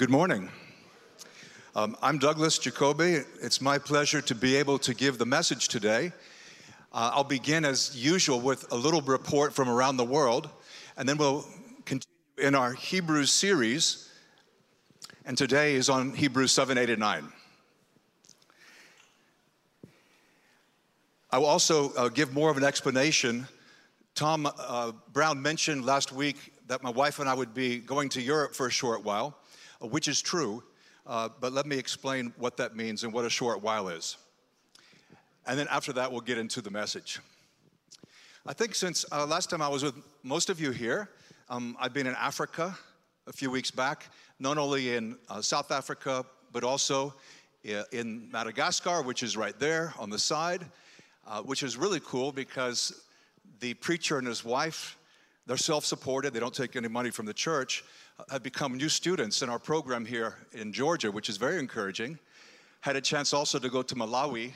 Good morning. Um, I'm Douglas Jacoby. It's my pleasure to be able to give the message today. Uh, I'll begin as usual with a little report from around the world, and then we'll continue in our Hebrews series. And today is on Hebrews 7, 8, and 9. I will also uh, give more of an explanation. Tom uh, Brown mentioned last week that my wife and I would be going to Europe for a short while, which is true, uh, but let me explain what that means and what a short while is. And then after that, we'll get into the message. I think since uh, last time I was with most of you here, um, I've been in Africa a few weeks back, not only in uh, South Africa, but also in Madagascar, which is right there on the side uh, which is really cool because the preacher and his wife, they're self supported, they don't take any money from the church, uh, have become new students in our program here in Georgia, which is very encouraging. Had a chance also to go to Malawi,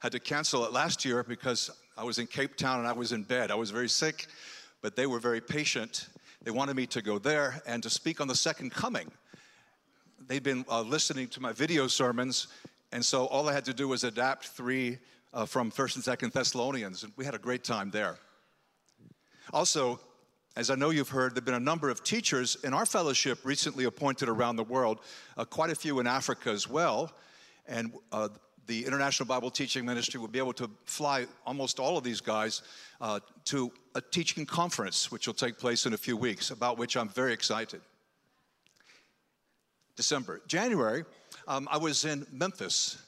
had to cancel it last year because I was in Cape Town and I was in bed. I was very sick, but they were very patient. They wanted me to go there and to speak on the second coming. They'd been uh, listening to my video sermons, and so all I had to do was adapt three uh, from 1st and 2nd Thessalonians, and we had a great time there. Also, as I know you've heard, there have been a number of teachers in our fellowship recently appointed around the world, uh, quite a few in Africa as well. And uh, the International Bible Teaching Ministry will be able to fly almost all of these guys uh, to a teaching conference, which will take place in a few weeks, about which I'm very excited. December. January, um, I was in Memphis,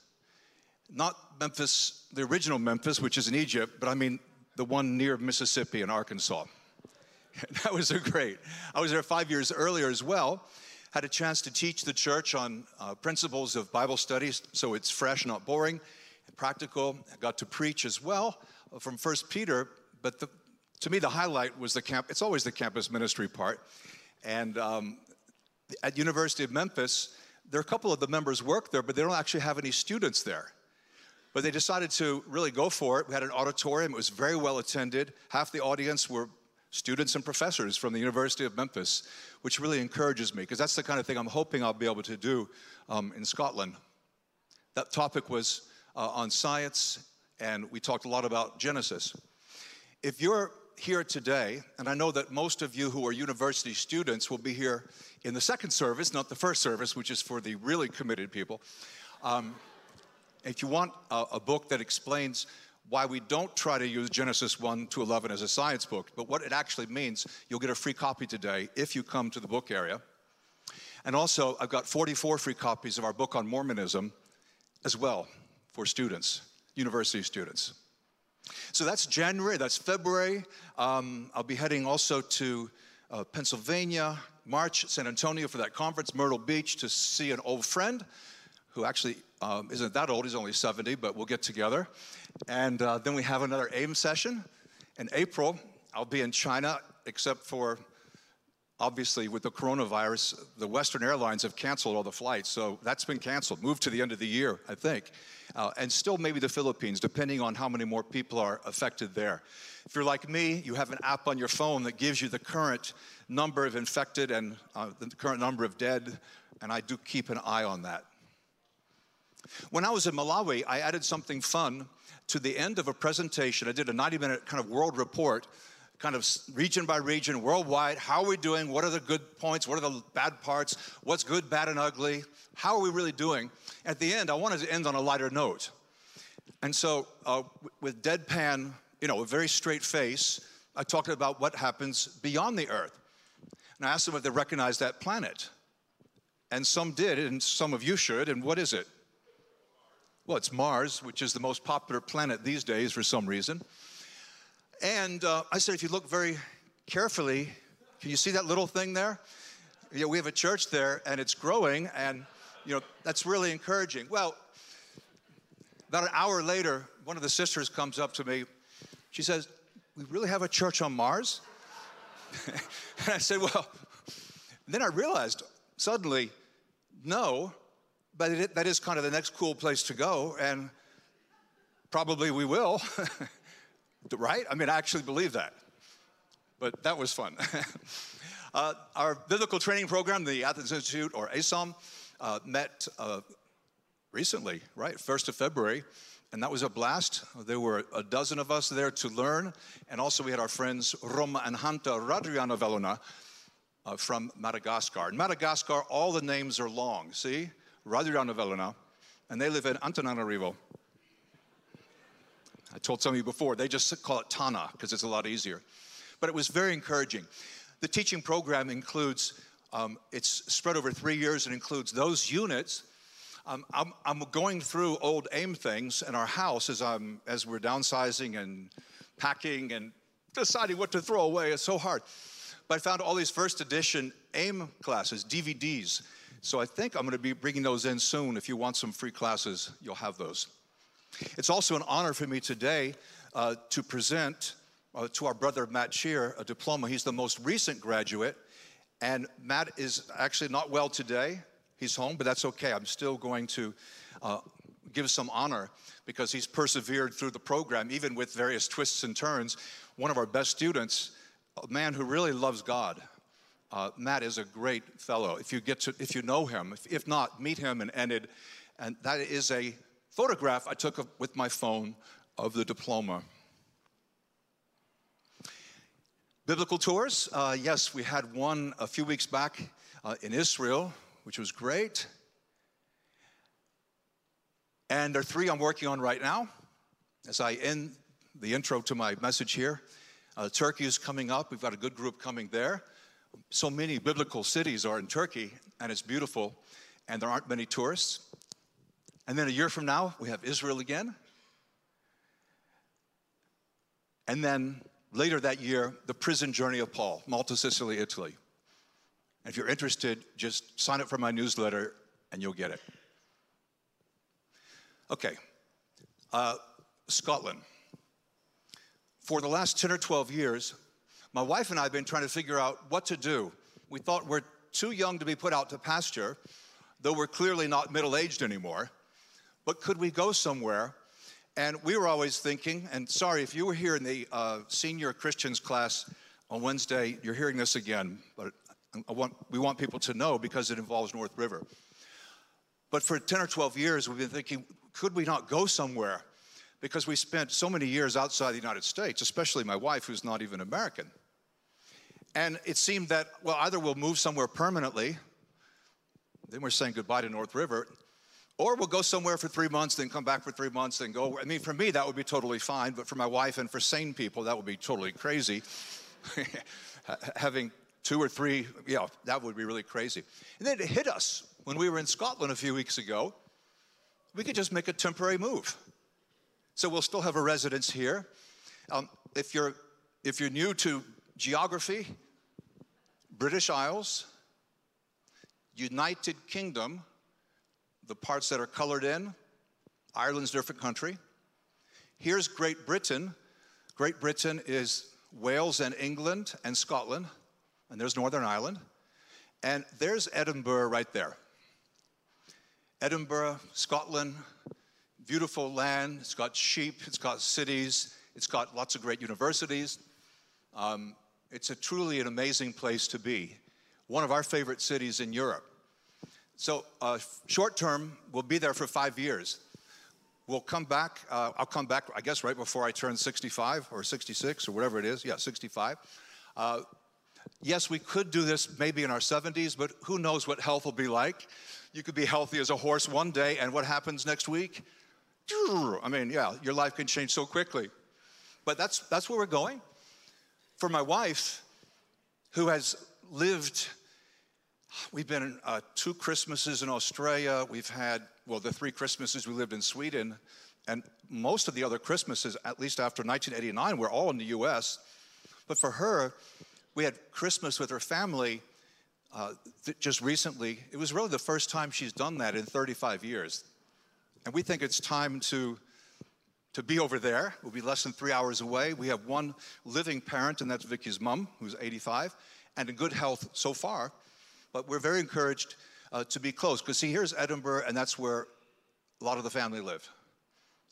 not Memphis, the original Memphis, which is in Egypt, but I mean the one near Mississippi and Arkansas. that was great. I was there five years earlier as well. Had a chance to teach the church on uh, principles of Bible studies, so it's fresh, not boring, and practical. I got to preach as well from First Peter, but the, to me the highlight was the camp. It's always the campus ministry part, and um, at University of Memphis, there are a couple of the members work there, but they don't actually have any students there. But they decided to really go for it. We had an auditorium, it was very well attended. Half the audience were students and professors from the University of Memphis, which really encourages me because that's the kind of thing I'm hoping I'll be able to do um, in Scotland. That topic was uh, on science, and we talked a lot about Genesis. If you're here today, and I know that most of you who are university students will be here in the second service, not the first service, which is for the really committed people. Um, if you want a, a book that explains why we don't try to use Genesis 1 to 11 as a science book, but what it actually means, you'll get a free copy today if you come to the book area. And also, I've got 44 free copies of our book on Mormonism as well for students, university students. So that's January, that's February. Um, I'll be heading also to uh, Pennsylvania, March, San Antonio for that conference, Myrtle Beach to see an old friend who actually um, isn't that old, he's only 70, but we'll get together. And uh, then we have another AIM session. In April, I'll be in China, except for obviously with the coronavirus, the Western Airlines have canceled all the flights, so that's been canceled, moved to the end of the year, I think. Uh, and still maybe the Philippines, depending on how many more people are affected there. If you're like me, you have an app on your phone that gives you the current number of infected and uh, the current number of dead, and I do keep an eye on that. When I was in Malawi, I added something fun to the end of a presentation. I did a 90 minute kind of world report, kind of region by region, worldwide. How are we doing? What are the good points? What are the bad parts? What's good, bad, and ugly? How are we really doing? At the end, I wanted to end on a lighter note. And so, uh, with deadpan, you know, a very straight face, I talked about what happens beyond the earth. And I asked them if they recognized that planet. And some did, and some of you should. And what is it? Well, it's Mars, which is the most popular planet these days for some reason. And uh, I said, if you look very carefully, can you see that little thing there? Yeah, we have a church there and it's growing, and you know that's really encouraging. Well, about an hour later, one of the sisters comes up to me. She says, "We really have a church on Mars?" and I said, "Well." then I realized suddenly, no, but it, that is kind of the next cool place to go, and probably we will, right? I mean, I actually believe that. But that was fun. Uh, our biblical training program, the Athens Institute or ASOM, uh, met uh, recently, right? 1st of February. And that was a blast. There were a dozen of us there to learn. And also, we had our friends Roma and Hanta Radriana Velona uh, from Madagascar. In Madagascar, all the names are long. See? Radriana Velona. And they live in Antananarivo. I told some of you before, they just call it Tana because it's a lot easier. But it was very encouraging. The teaching program includes, um, it's spread over three years and includes those units. Um, I'm, I'm, going through old AIM things in our house as, I'm, as we're downsizing and packing and deciding what to throw away. It's so hard. But I found all these first edition AIM classes, DVDs. So I think I'm going to be bringing those in soon. If you want some free classes, you'll have those. It's also an honor for me today uh, to present uh, to our brother Matt Shear a diploma. He's the most recent graduate, and Matt is actually not well today. He's home, but that's okay. I'm still going to uh, give some honor because he's persevered through the program, even with various twists and turns. One of our best students, a man who really loves God. Uh, Matt is a great fellow. If you get to, if you know him, if, if not, meet him in Enid, and that is a photograph I took with my phone of the diploma. Biblical tours, uh, yes, we had one a few weeks back uh, in Israel, which was great. And there are three I'm working on right now. As I end the intro to my message here, uh, Turkey is coming up. We've got a good group coming there. So many biblical cities are in Turkey, and it's beautiful, and there aren't many tourists. And then a year from now, we have Israel again. And then later that year, the prison journey of Paul, Malta, Sicily, Italy. If you're interested, just sign up for my newsletter and you'll get it. Okay, uh, Scotland. For the last 10 or 12 years, my wife and I have been trying to figure out what to do. We thought we're too young to be put out to pasture, though we're clearly not middle aged anymore but could we go somewhere? And we were always thinking, and sorry, if you were here in the uh, senior Christians class on Wednesday, you're hearing this again, but want, we want people to know because it involves North River. But for 10 or 12 years, we've been thinking, could we not go somewhere? Because we spent so many years outside the United States, especially my wife, who's not even American. And it seemed that, well, either we'll move somewhere permanently, then we're saying goodbye to North River, or we'll go somewhere for three months, then come back for three months, then go. I mean, for me, that would be totally fine, but for my wife and for sane people, that would be totally crazy. Having two or three, yeah, that would be really crazy. And then it hit us when we were in Scotland a few weeks ago. We could just make a temporary move. So we'll still have a residence here. Um, if, you're, if you're new to geography, British Isles, United Kingdom, the parts that are colored in. Ireland's different country. Here's Great Britain. Great Britain is Wales and England and Scotland, and there's Northern Ireland. And there's Edinburgh right there. Edinburgh, Scotland, beautiful land. It's got sheep, it's got cities, it's got lots of great universities. Um, it's a truly an amazing place to be. One of our favorite cities in Europe. So, uh, short term, we'll be there for five years. We'll come back. Uh, I'll come back, I guess, right before I turn 65 or 66 or whatever it is. Yeah, 65. Uh, yes, we could do this maybe in our 70s, but who knows what health will be like? You could be healthy as a horse one day, and what happens next week? I mean, yeah, your life can change so quickly. But that's, that's where we're going. For my wife, who has lived We've been uh, two Christmases in Australia. We've had, well, the three Christmases we lived in Sweden. And most of the other Christmases, at least after 1989, were all in the US. But for her, we had Christmas with her family uh, just recently. It was really the first time she's done that in 35 years. And we think it's time to, to be over there. We'll be less than three hours away. We have one living parent, and that's Vicky's mom, who's 85, and in good health so far but we're very encouraged uh, to be close. Because see, here's Edinburgh, and that's where a lot of the family live.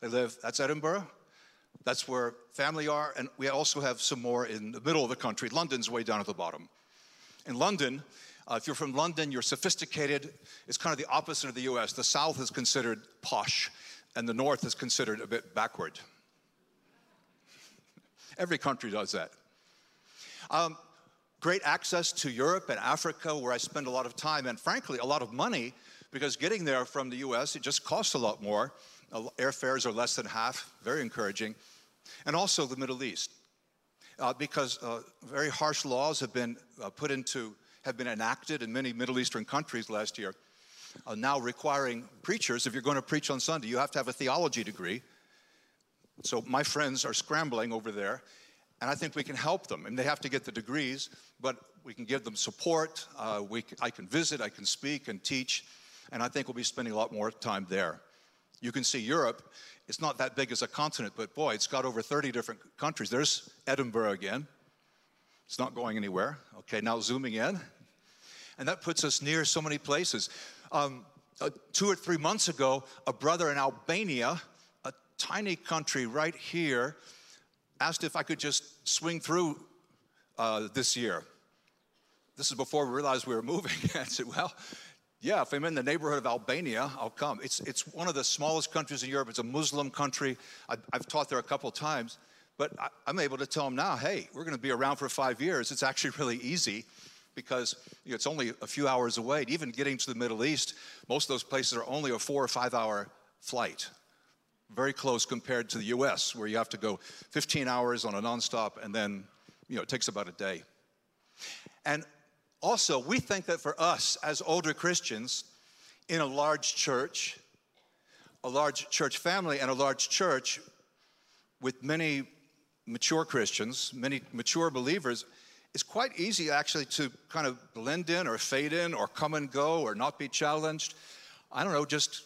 They live, that's Edinburgh. That's where family are, and we also have some more in the middle of the country. London's way down at the bottom. In London, uh, if you're from London, you're sophisticated. It's kind of the opposite of the US. The South is considered posh, and the North is considered a bit backward. Every country does that. Um, great access to Europe and Africa, where I spend a lot of time, and frankly, a lot of money, because getting there from the US, it just costs a lot more. Airfares are less than half, very encouraging. And also the Middle East, uh, because uh, very harsh laws have been uh, put into, have been enacted in many Middle Eastern countries last year, now requiring preachers, if you're going to preach on Sunday, you have to have a theology degree. So my friends are scrambling over there, and I think we can help them. And they have to get the degrees, but we can give them support. Uh, we, I can visit, I can speak and teach, and I think we'll be spending a lot more time there. You can see Europe, it's not that big as a continent, but boy, it's got over 30 different countries. There's Edinburgh again. It's not going anywhere. Okay, now zooming in. And that puts us near so many places. Um, uh, two or three months ago, a brother in Albania, a tiny country right here, asked if I could just swing through uh, this year. This is before we realized we were moving. I said, Well, yeah, if I'm in the neighborhood of Albania, I'll come. It's, it's one of the smallest countries in Europe. It's a Muslim country. I've, I've taught there a couple times. But I, I'm able to tell them now, hey, we're going to be around for five years. It's actually really easy because you know, it's only a few hours away. Even getting to the Middle East, most of those places are only a four or five hour flight. Very close compared to the US, where you have to go 15 hours on a nonstop and then you know, it takes about a day. And also, we think that for us as older Christians in a large church, a large church family, and a large church with many mature Christians, many mature believers, it's quite easy actually to kind of blend in or fade in or come and go or not be challenged. I don't know, just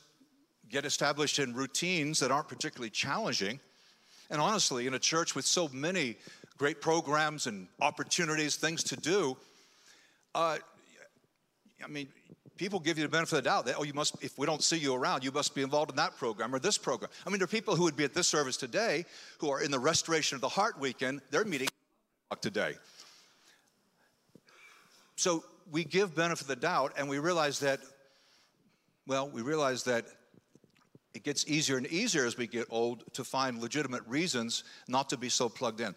get established in routines that aren't particularly challenging. And honestly, in a church with so many great programs and opportunities, things to do, uh, I mean, people give you the benefit of the doubt that, oh, you must, if we don't see you around, you must be involved in that program or this program. I mean, there are people who would be at this service today who are in the Restoration of the Heart weekend, they're meeting today. So we give benefit of the doubt and we realize that, well, we realize that it gets easier and easier as we get old to find legitimate reasons not to be so plugged in.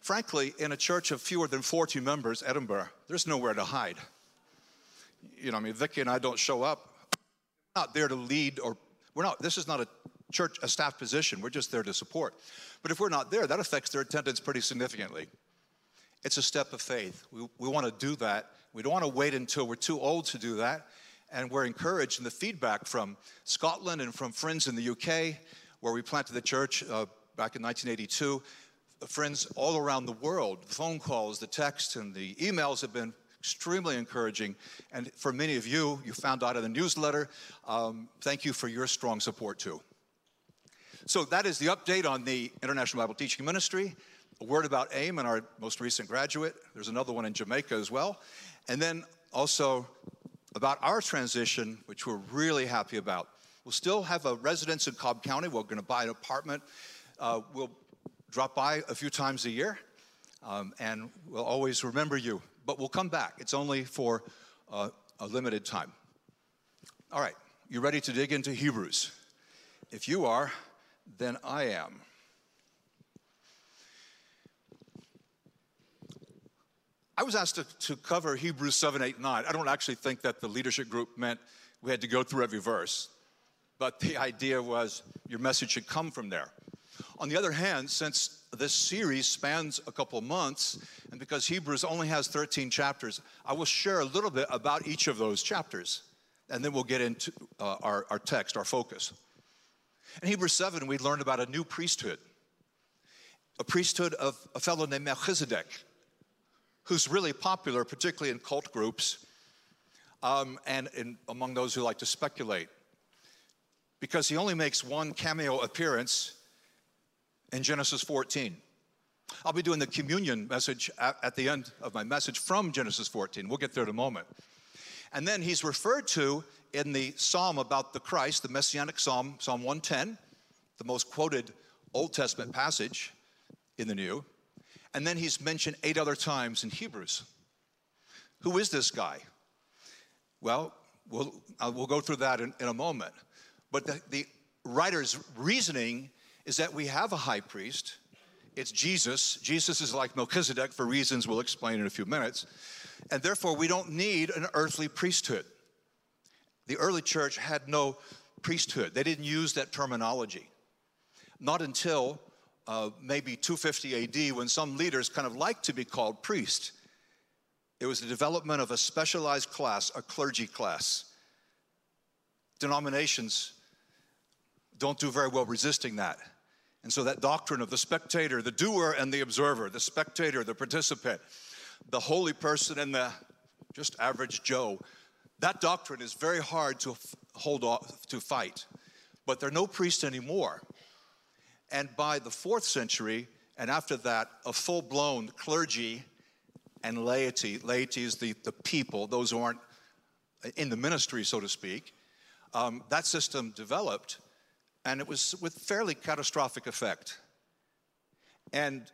Frankly, in a church of fewer than 40 members, Edinburgh, there's nowhere to hide. You know, I mean, Vicky and I don't show up. We're not there to lead or we're not, this is not a church, a staff position. We're just there to support. But if we're not there, that affects their attendance pretty significantly. It's a step of faith. We, we want to do that. We don't want to wait until we're too old to do that. And we're encouraged in the feedback from Scotland and from friends in the UK, where we planted the church uh, back in 1982 friends all around the world. The phone calls, the texts, and the emails have been extremely encouraging. And for many of you, you found out in the newsletter. Um, thank you for your strong support too. So that is the update on the International Bible Teaching Ministry. A word about AIM and our most recent graduate. There's another one in Jamaica as well. And then also about our transition, which we're really happy about. We'll still have a residence in Cobb County. We're going to buy an apartment. Uh, we'll drop by a few times a year, um, and we'll always remember you. But we'll come back. It's only for uh, a limited time. All right, you ready to dig into Hebrews? If you are, then I am. I was asked to, to, cover Hebrews 7, 8, 9. I don't actually think that the leadership group meant we had to go through every verse, but the idea was your message should come from there. On the other hand, since this series spans a couple months, and because Hebrews only has 13 chapters, I will share a little bit about each of those chapters, and then we'll get into uh, our, our text, our focus. In Hebrews 7, we learned about a new priesthood, a priesthood of a fellow named Melchizedek, who's really popular, particularly in cult groups um, and in, among those who like to speculate, because he only makes one cameo appearance in Genesis 14. I'll be doing the communion message at, the end of my message from Genesis 14. We'll get there in a moment. And then he's referred to in the psalm about the Christ, the messianic psalm, Psalm 110, the most quoted Old Testament passage in the New. And then he's mentioned eight other times in Hebrews. Who is this guy? Well, we'll, uh, we'll go through that in, in a moment. But the, the writer's reasoning is that we have a high priest. It's Jesus. Jesus is like Melchizedek for reasons we'll explain in a few minutes. And therefore, we don't need an earthly priesthood. The early church had no priesthood, they didn't use that terminology. Not until uh, maybe 250 AD when some leaders kind of liked to be called priest. It was the development of a specialized class, a clergy class. Denominations don't do very well resisting that. And so, that doctrine of the spectator, the doer, and the observer, the spectator, the participant, the holy person, and the just average Joe, that doctrine is very hard to hold off to fight. But there are no priests anymore. And by the fourth century, and after that, a full blown clergy and laity. Laity is the, the people, those who aren't in the ministry, so to speak. Um, that system developed, and it was with fairly catastrophic effect. And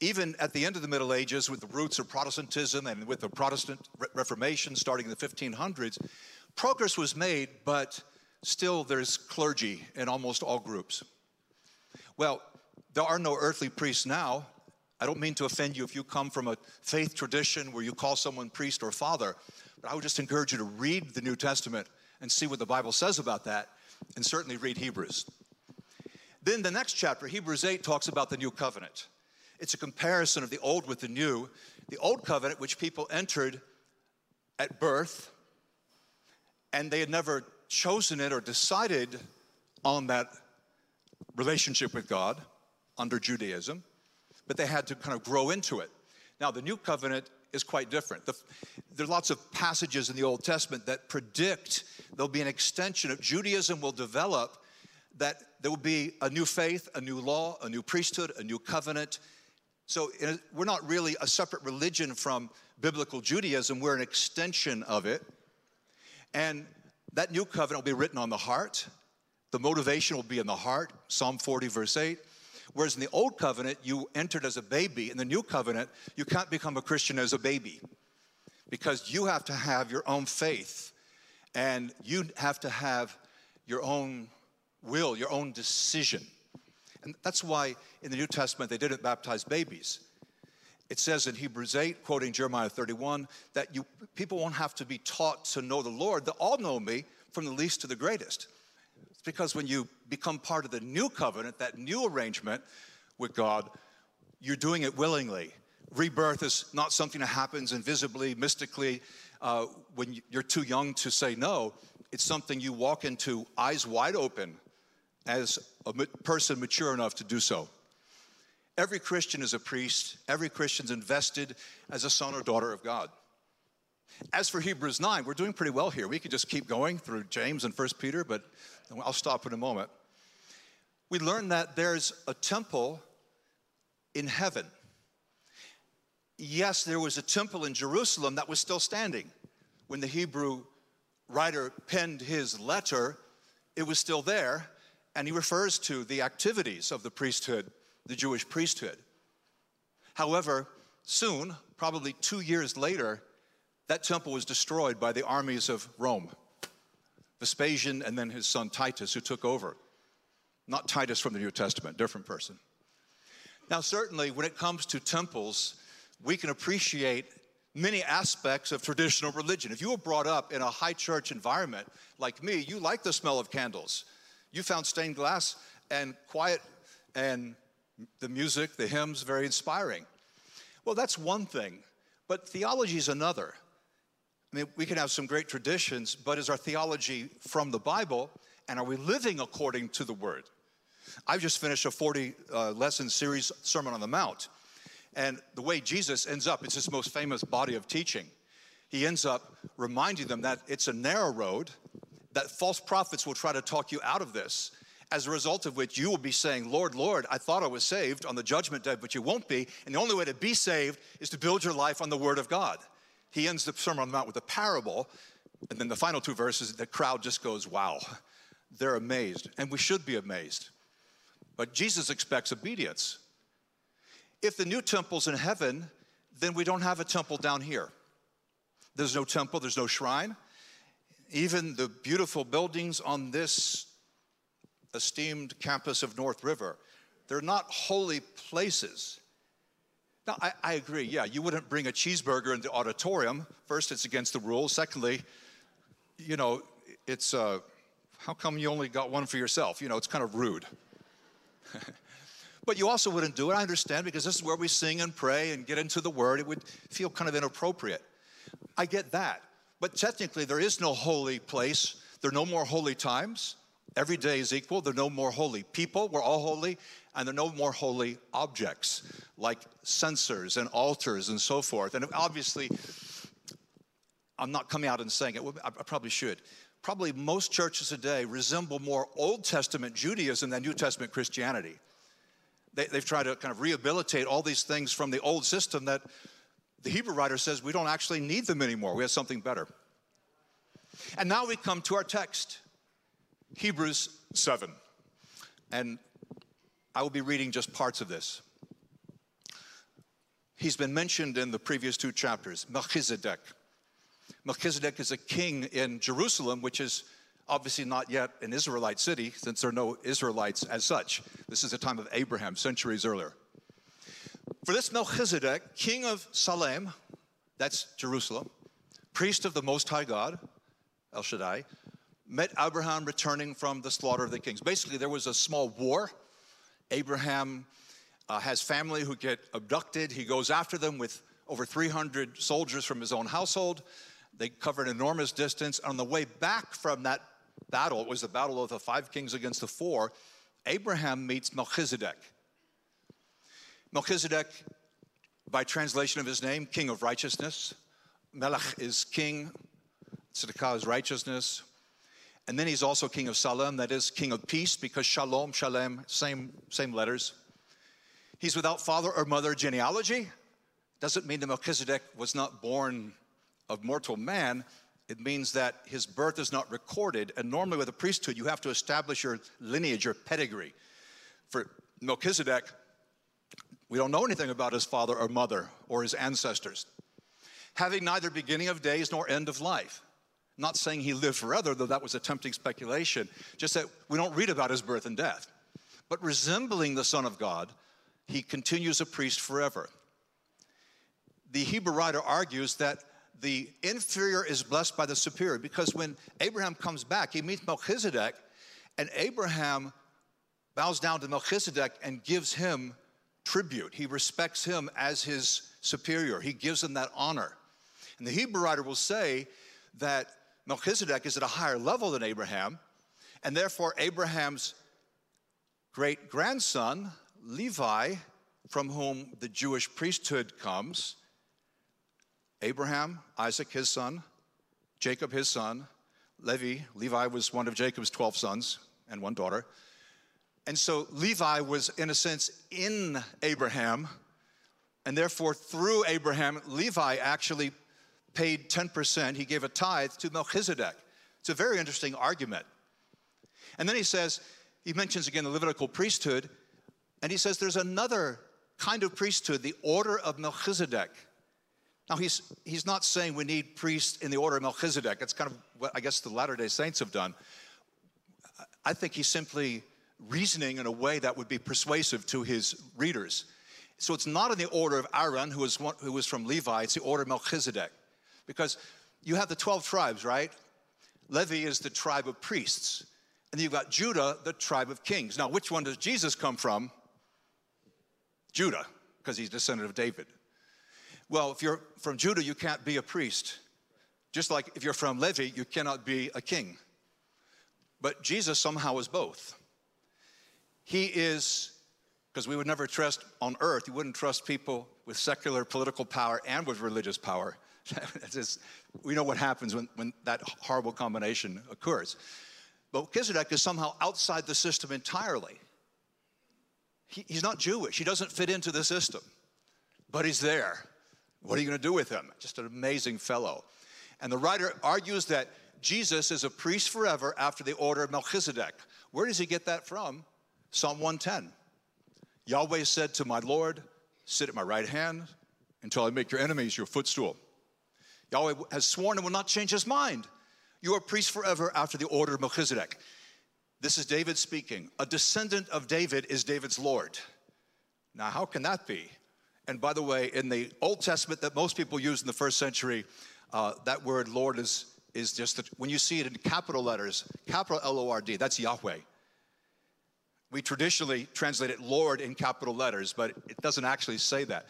even at the end of the Middle Ages, with the roots of Protestantism and with the Protestant Reformation starting in the 1500s, progress was made, but still there's clergy in almost all groups. Well, there are no earthly priests now. I don't mean to offend you if you come from a faith tradition where you call someone priest or father, but I would just encourage you to read the New Testament and see what the Bible says about that, and certainly read Hebrews. Then the next chapter, Hebrews 8, talks about the new covenant. It's a comparison of the old with the new. The old covenant, which people entered at birth, and they had never chosen it or decided on that relationship with God under Judaism, but they had to kind of grow into it. Now, the new covenant is quite different. The, there are lots of passages in the Old Testament that predict there'll be an extension of Judaism will develop, that there will be a new faith, a new law, a new priesthood, a new covenant. So a, we're not really a separate religion from biblical Judaism, we're an extension of it. And that new covenant will be written on the heart. The motivation will be in the heart, Psalm 40, verse 8. Whereas in the old covenant, you entered as a baby. In the new covenant, you can't become a Christian as a baby because you have to have your own faith and you have to have your own will, your own decision. And that's why in the New Testament they didn't baptize babies. It says in Hebrews 8, quoting Jeremiah 31, that you people won't have to be taught to know the Lord. They'll all know me from the least to the greatest because when you become part of the new covenant, that new arrangement with God, you're doing it willingly. Rebirth is not something that happens invisibly, mystically, uh, when you're too young to say no. It's something you walk into eyes wide open as a person mature enough to do so. Every Christian is a priest, every Christian's invested as a son or daughter of God. As for Hebrews 9, we're doing pretty well here. We could just keep going through James and 1 Peter, but I'll stop in a moment. We learn that there's a temple in heaven. Yes, there was a temple in Jerusalem that was still standing. When the Hebrew writer penned his letter, it was still there, and he refers to the activities of the priesthood, the Jewish priesthood. However, soon, probably two years later, that temple was destroyed by the armies of Rome. Vespasian and then his son Titus, who took over. Not Titus from the New Testament, different person. Now, certainly, when it comes to temples, we can appreciate many aspects of traditional religion. If you were brought up in a high church environment like me, you like the smell of candles. You found stained glass and quiet and the music, the hymns, very inspiring. Well, that's one thing, but theology is another. I mean, we can have some great traditions, but is our theology from the Bible? And are we living according to the Word? I've just finished a 40 uh, lesson series, Sermon on the Mount. And the way Jesus ends up, it's his most famous body of teaching. He ends up reminding them that it's a narrow road, that false prophets will try to talk you out of this, as a result of which you will be saying, Lord, Lord, I thought I was saved on the judgment day, but you won't be. And the only way to be saved is to build your life on the Word of God he ends the Sermon on the Mount with a parable. And then the final two verses, the crowd just goes, wow. They're amazed. And we should be amazed. But Jesus expects obedience. If the new temple's in heaven, then we don't have a temple down here. There's no temple, there's no shrine. Even the beautiful buildings on this esteemed campus of North River, they're not holy places. Now, I, I, agree, yeah, you wouldn't bring a cheeseburger in the auditorium. First, it's against the rules. Secondly, you know, it's, uh, how come you only got one for yourself? You know, it's kind of rude. but you also wouldn't do it, I understand, because this is where we sing and pray and get into the word. It would feel kind of inappropriate. I get that. But technically, there is no holy place. There are no more holy times. Every day is equal. There are no more holy people. We're all holy. And there are no more holy objects like censers and altars and so forth. And obviously, I'm not coming out and saying it, I probably should. Probably most churches today resemble more Old Testament Judaism than New Testament Christianity. They, have tried to kind of rehabilitate all these things from the old system that the Hebrew writer says we don't actually need them anymore. We have something better. And now we come to our text, Hebrews 7. And I will be reading just parts of this. He's been mentioned in the previous two chapters, Melchizedek. Melchizedek is a king in Jerusalem, which is obviously not yet an Israelite city, since there are no Israelites as such. This is the time of Abraham, centuries earlier. For this Melchizedek, king of Salem, that's Jerusalem, priest of the Most High God, El Shaddai, met Abraham returning from the slaughter of the kings. Basically, there was a small war. Abraham uh, has family who get abducted. He goes after them with over 300 soldiers from his own household. They cover an enormous distance. On the way back from that battle, it was the battle of the five kings against the four, Abraham meets Melchizedek. Melchizedek, by translation of his name, king of righteousness. Melech is king, Tzedakah is righteousness. And then he's also king of Salem, that is king of peace, because Shalom, Shalem, same, same letters. He's without father or mother genealogy. Doesn't mean that Melchizedek was not born of mortal man. It means that his birth is not recorded. And normally, with a priesthood, you have to establish your lineage, your pedigree. For Melchizedek, we don't know anything about his father or mother or his ancestors. Having neither beginning of days nor end of life. Not saying he lived forever, though that was a tempting speculation, just that we don't read about his birth and death. But resembling the Son of God, he continues a priest forever. The Hebrew writer argues that the inferior is blessed by the superior because when Abraham comes back, he meets Melchizedek, and Abraham bows down to Melchizedek and gives him tribute. He respects him as his superior, he gives him that honor. And the Hebrew writer will say that Melchizedek is at a higher level than Abraham, and therefore Abraham's great grandson, Levi, from whom the Jewish priesthood comes, Abraham, Isaac, his son, Jacob, his son, Levi, Levi was one of Jacob's 12 sons and one daughter. And so Levi was, in a sense, in Abraham. And therefore, through Abraham, Levi actually paid 10%. He gave a tithe to Melchizedek. It's a very interesting argument. And then he says, he mentions again the Levitical priesthood, and he says there's another kind of priesthood, the order of Melchizedek. Now, he's, he's not saying we need priests in the order of Melchizedek. That's kind of what I guess the Latter day Saints have done. I think he's simply reasoning in a way that would be persuasive to his readers. So it's not in the order of Aaron, who was, one, who was from Levi, it's the order of Melchizedek. Because you have the 12 tribes, right? Levi is the tribe of priests. And you've got Judah, the tribe of kings. Now, which one does Jesus come from? Judah, because he's descendant of David. Well, if you're from Judah, you can't be a priest. Just like if you're from Levi, you cannot be a king. But Jesus somehow is both. He is, because we would never trust on earth, you wouldn't trust people with secular political power and with religious power. just, we know what happens when, when that horrible combination occurs. But Melchizedek is somehow outside the system entirely. He, he's not Jewish, he doesn't fit into the system, but he's there. What are you going to do with him? Just an amazing fellow. And the writer argues that Jesus is a priest forever after the order of Melchizedek. Where does he get that from? Psalm 110. Yahweh said to my Lord, Sit at my right hand until I make your enemies your footstool. Yahweh has sworn and will not change his mind. You are priests forever after the order of Melchizedek. This is David speaking. A descendant of David is David's Lord. Now, how can that be? And by the way, in the Old Testament that most people use in the first century, uh, that word Lord is, is just, that when you see it in capital letters, capital L O R D, that's Yahweh. We traditionally translate it Lord in capital letters, but it doesn't actually say that.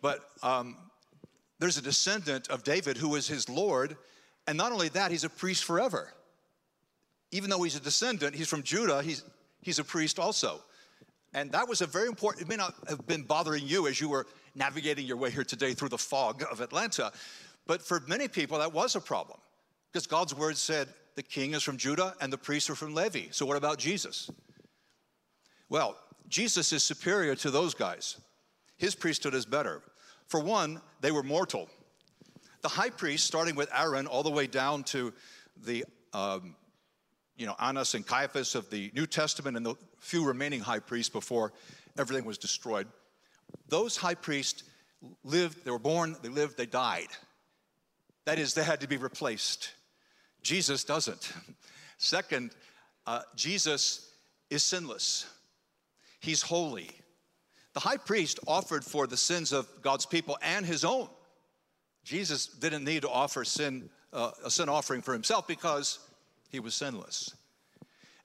But um, there's a descendant of David who is his Lord, and not only that, he's a priest forever. Even though he's a descendant, he's from Judah, he's, he's a priest also. And that was a very important, it may not have been bothering you as you were navigating your way here today through the fog of Atlanta, but for many people, that was a problem. Because God's word said the king is from Judah and the priests are from Levi. So what about Jesus? Well, Jesus is superior to those guys. His priesthood is better. For one, they were mortal. The high priest, starting with Aaron all the way down to the um, you know, Annas and Caiaphas of the New Testament and the few remaining high priests before everything was destroyed, those high priests lived, they were born, they lived, they died. That is, they had to be replaced. Jesus doesn't. Second, uh, Jesus is sinless, he's holy. The high priest offered for the sins of God's people and his own. Jesus didn't need to offer sin, uh, a sin offering for himself because he was sinless.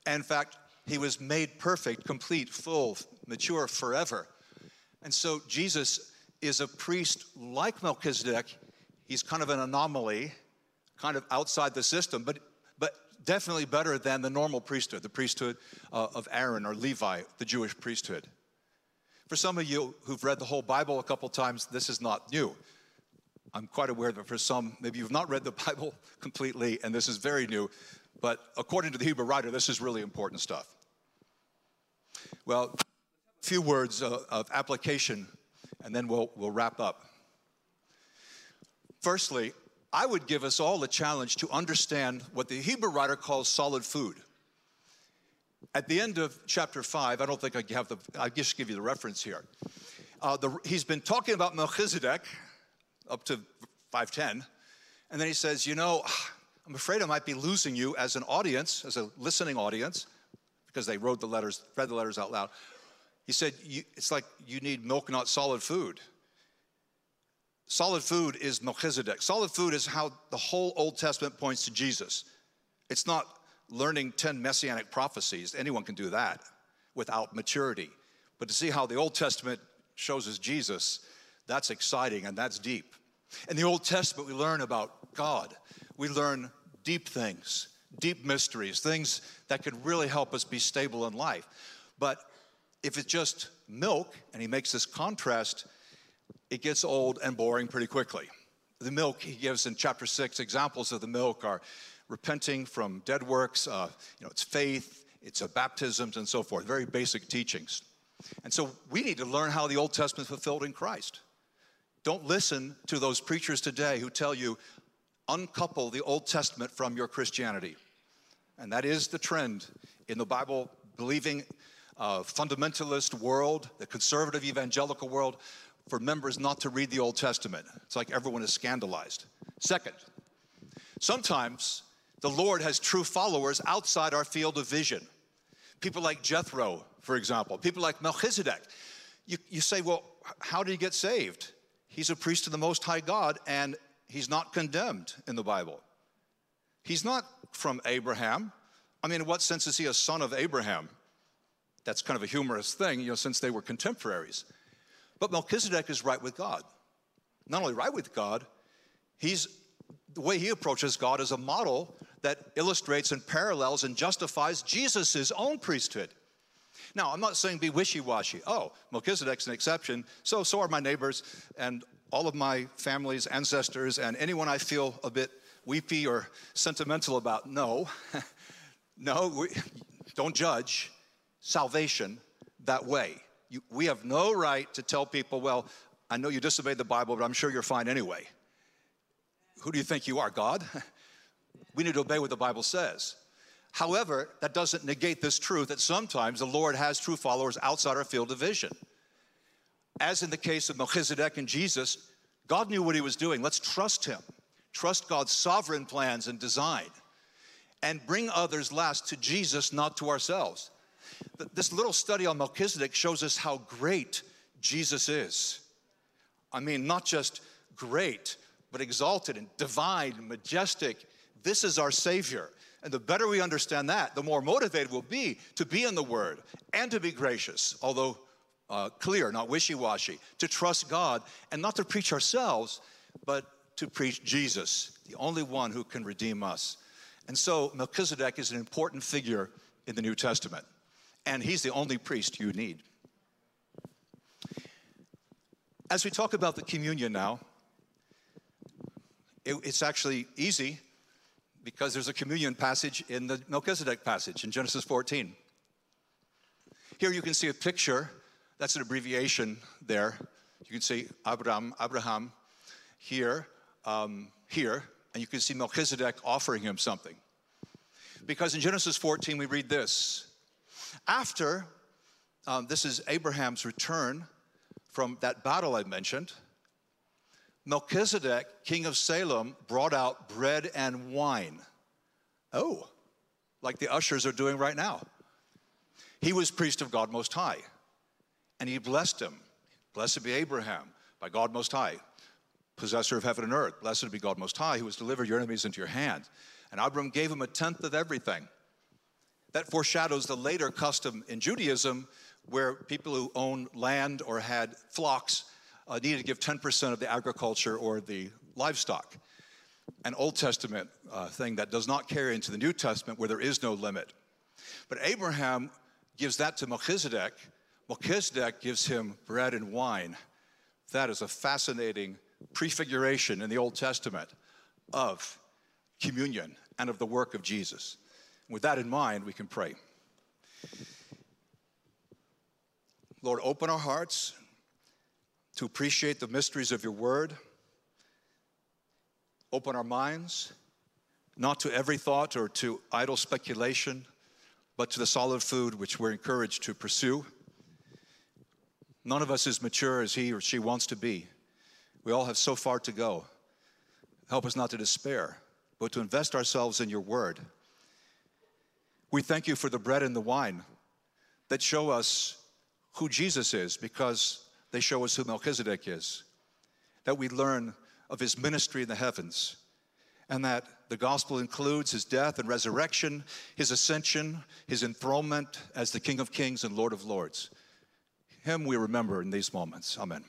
In fact, he was made perfect, complete, full, mature forever. And so Jesus is a priest like Melchizedek. He's kind of an anomaly, kind of outside the system, but, but definitely better than the normal priesthood, the priesthood uh, of Aaron or Levi, the Jewish priesthood. For some of you who've read the whole Bible a couple times, this is not new. I'm quite aware that for some, maybe you've not read the Bible completely, and this is very new, but according to the Hebrew writer, this is really important stuff. Well, a few words uh, of application, and then we'll, we'll wrap up. Firstly, I would give us all a challenge to understand what the Hebrew writer calls solid food. At the end of chapter 5, I don't think I have the, I just give you the reference here. Uh, the, he's been talking about Melchizedek up to 510, and then he says, You know, I'm afraid I might be losing you as an audience, as a listening audience, because they wrote the letters, read the letters out loud. He said, It's like you need milk, not solid food. Solid food is Melchizedek. Solid food is how the whole Old Testament points to Jesus. It's not learning 10 messianic prophecies. Anyone can do that without maturity. But to see how the Old Testament shows us Jesus, that's exciting and that's deep. In the Old Testament, we learn about God. We learn deep things, deep mysteries, things that could really help us be stable in life. But if it's just milk, and he makes this contrast, it gets old and boring pretty quickly. The milk he gives in chapter six, examples of the milk are repenting from dead works, uh, you know, it's faith, it's baptisms, and so forth. Very basic teachings. And so we need to learn how the Old Testament fulfilled in Christ. Don't listen to those preachers today who tell you, uncouple the Old Testament from your Christianity. And that is the trend in the Bible believing uh, fundamentalist world, the conservative evangelical world, for members not to read the Old Testament. It's like everyone is scandalized. Second, sometimes the Lord has true followers outside our field of vision. People like Jethro, for example, people like Melchizedek. You, you say, well, how did he get saved? He's a priest of the Most High God, and he's not condemned in the Bible. He's not from Abraham. I mean, in what sense is he a son of Abraham? That's kind of a humorous thing, you know, since they were contemporaries. But Melchizedek is right with God. Not only right with God, he's the way he approaches God is a model that illustrates and parallels and justifies Jesus' own priesthood. Now, I'm not saying be wishy washy. Oh, Melchizedek's an exception, so so are my neighbors and all of my family's ancestors and anyone I feel a bit weepy or sentimental about. No, no, we, don't judge salvation that way. You, we have no right to tell people, well, I know you disobeyed the Bible, but I'm sure you're fine anyway. Who do you think you are, God? We need to obey what the Bible says. However, that doesn't negate this truth that sometimes the Lord has true followers outside our field of vision. As in the case of Melchizedek and Jesus, God knew what he was doing. Let's trust him. trust God's sovereign plans and design, and bring others last to Jesus, not to ourselves. This little study on Melchizedek shows us how great Jesus is. I mean, not just great, but exalted and divine, majestic. This is our Savior. And the better we understand that, the more motivated we'll be to be in the Word and to be gracious, although uh, clear, not wishy washy, to trust God and not to preach ourselves, but to preach Jesus, the only one who can redeem us. And so Melchizedek is an important figure in the New Testament, and he's the only priest you need. As we talk about the communion now, it, it's actually easy because there's a communion passage in the Melchizedek passage in Genesis 14. Here you can see a picture, that's an abbreviation there. You can see Abraham, Abraham here, um, here, and you can see Melchizedek offering him something. Because in Genesis 14 we read this After, um, this is Abraham's return from that battle I mentioned, Melchizedek, king of Salem, brought out bread and wine. Oh, like the ushers are doing right now. He was priest of God Most High, and he blessed him. Blessed be Abraham by God Most High, possessor of heaven and earth. Blessed be God Most High, who has delivered your enemies into your hand. And Abram gave him a tenth of everything. That foreshadows the later custom in Judaism where people who owned land or had flocks uh, needed to give 10% of the agriculture or the livestock. An Old Testament uh, thing that does not carry into the New Testament where there is no limit. But Abraham gives that to Melchizedek. Melchizedek gives him bread and wine. That is a fascinating prefiguration in the Old Testament of communion and of the work of Jesus. With that in mind, we can pray. Lord, open our hearts to appreciate the mysteries of your word. Open our minds, not to every thought or to idle speculation, but to the solid food which we're encouraged to pursue. None of us is mature as he or she wants to be. We all have so far to go. Help us not to despair, but to invest ourselves in your word. We thank you for the bread and the wine that show us who Jesus is because they show us who Melchizedek is. That we learn of his ministry in the heavens, and that the gospel includes his death and resurrection, his ascension, his enthronement as the King of Kings and Lord of Lords. Him we remember in these moments. Amen.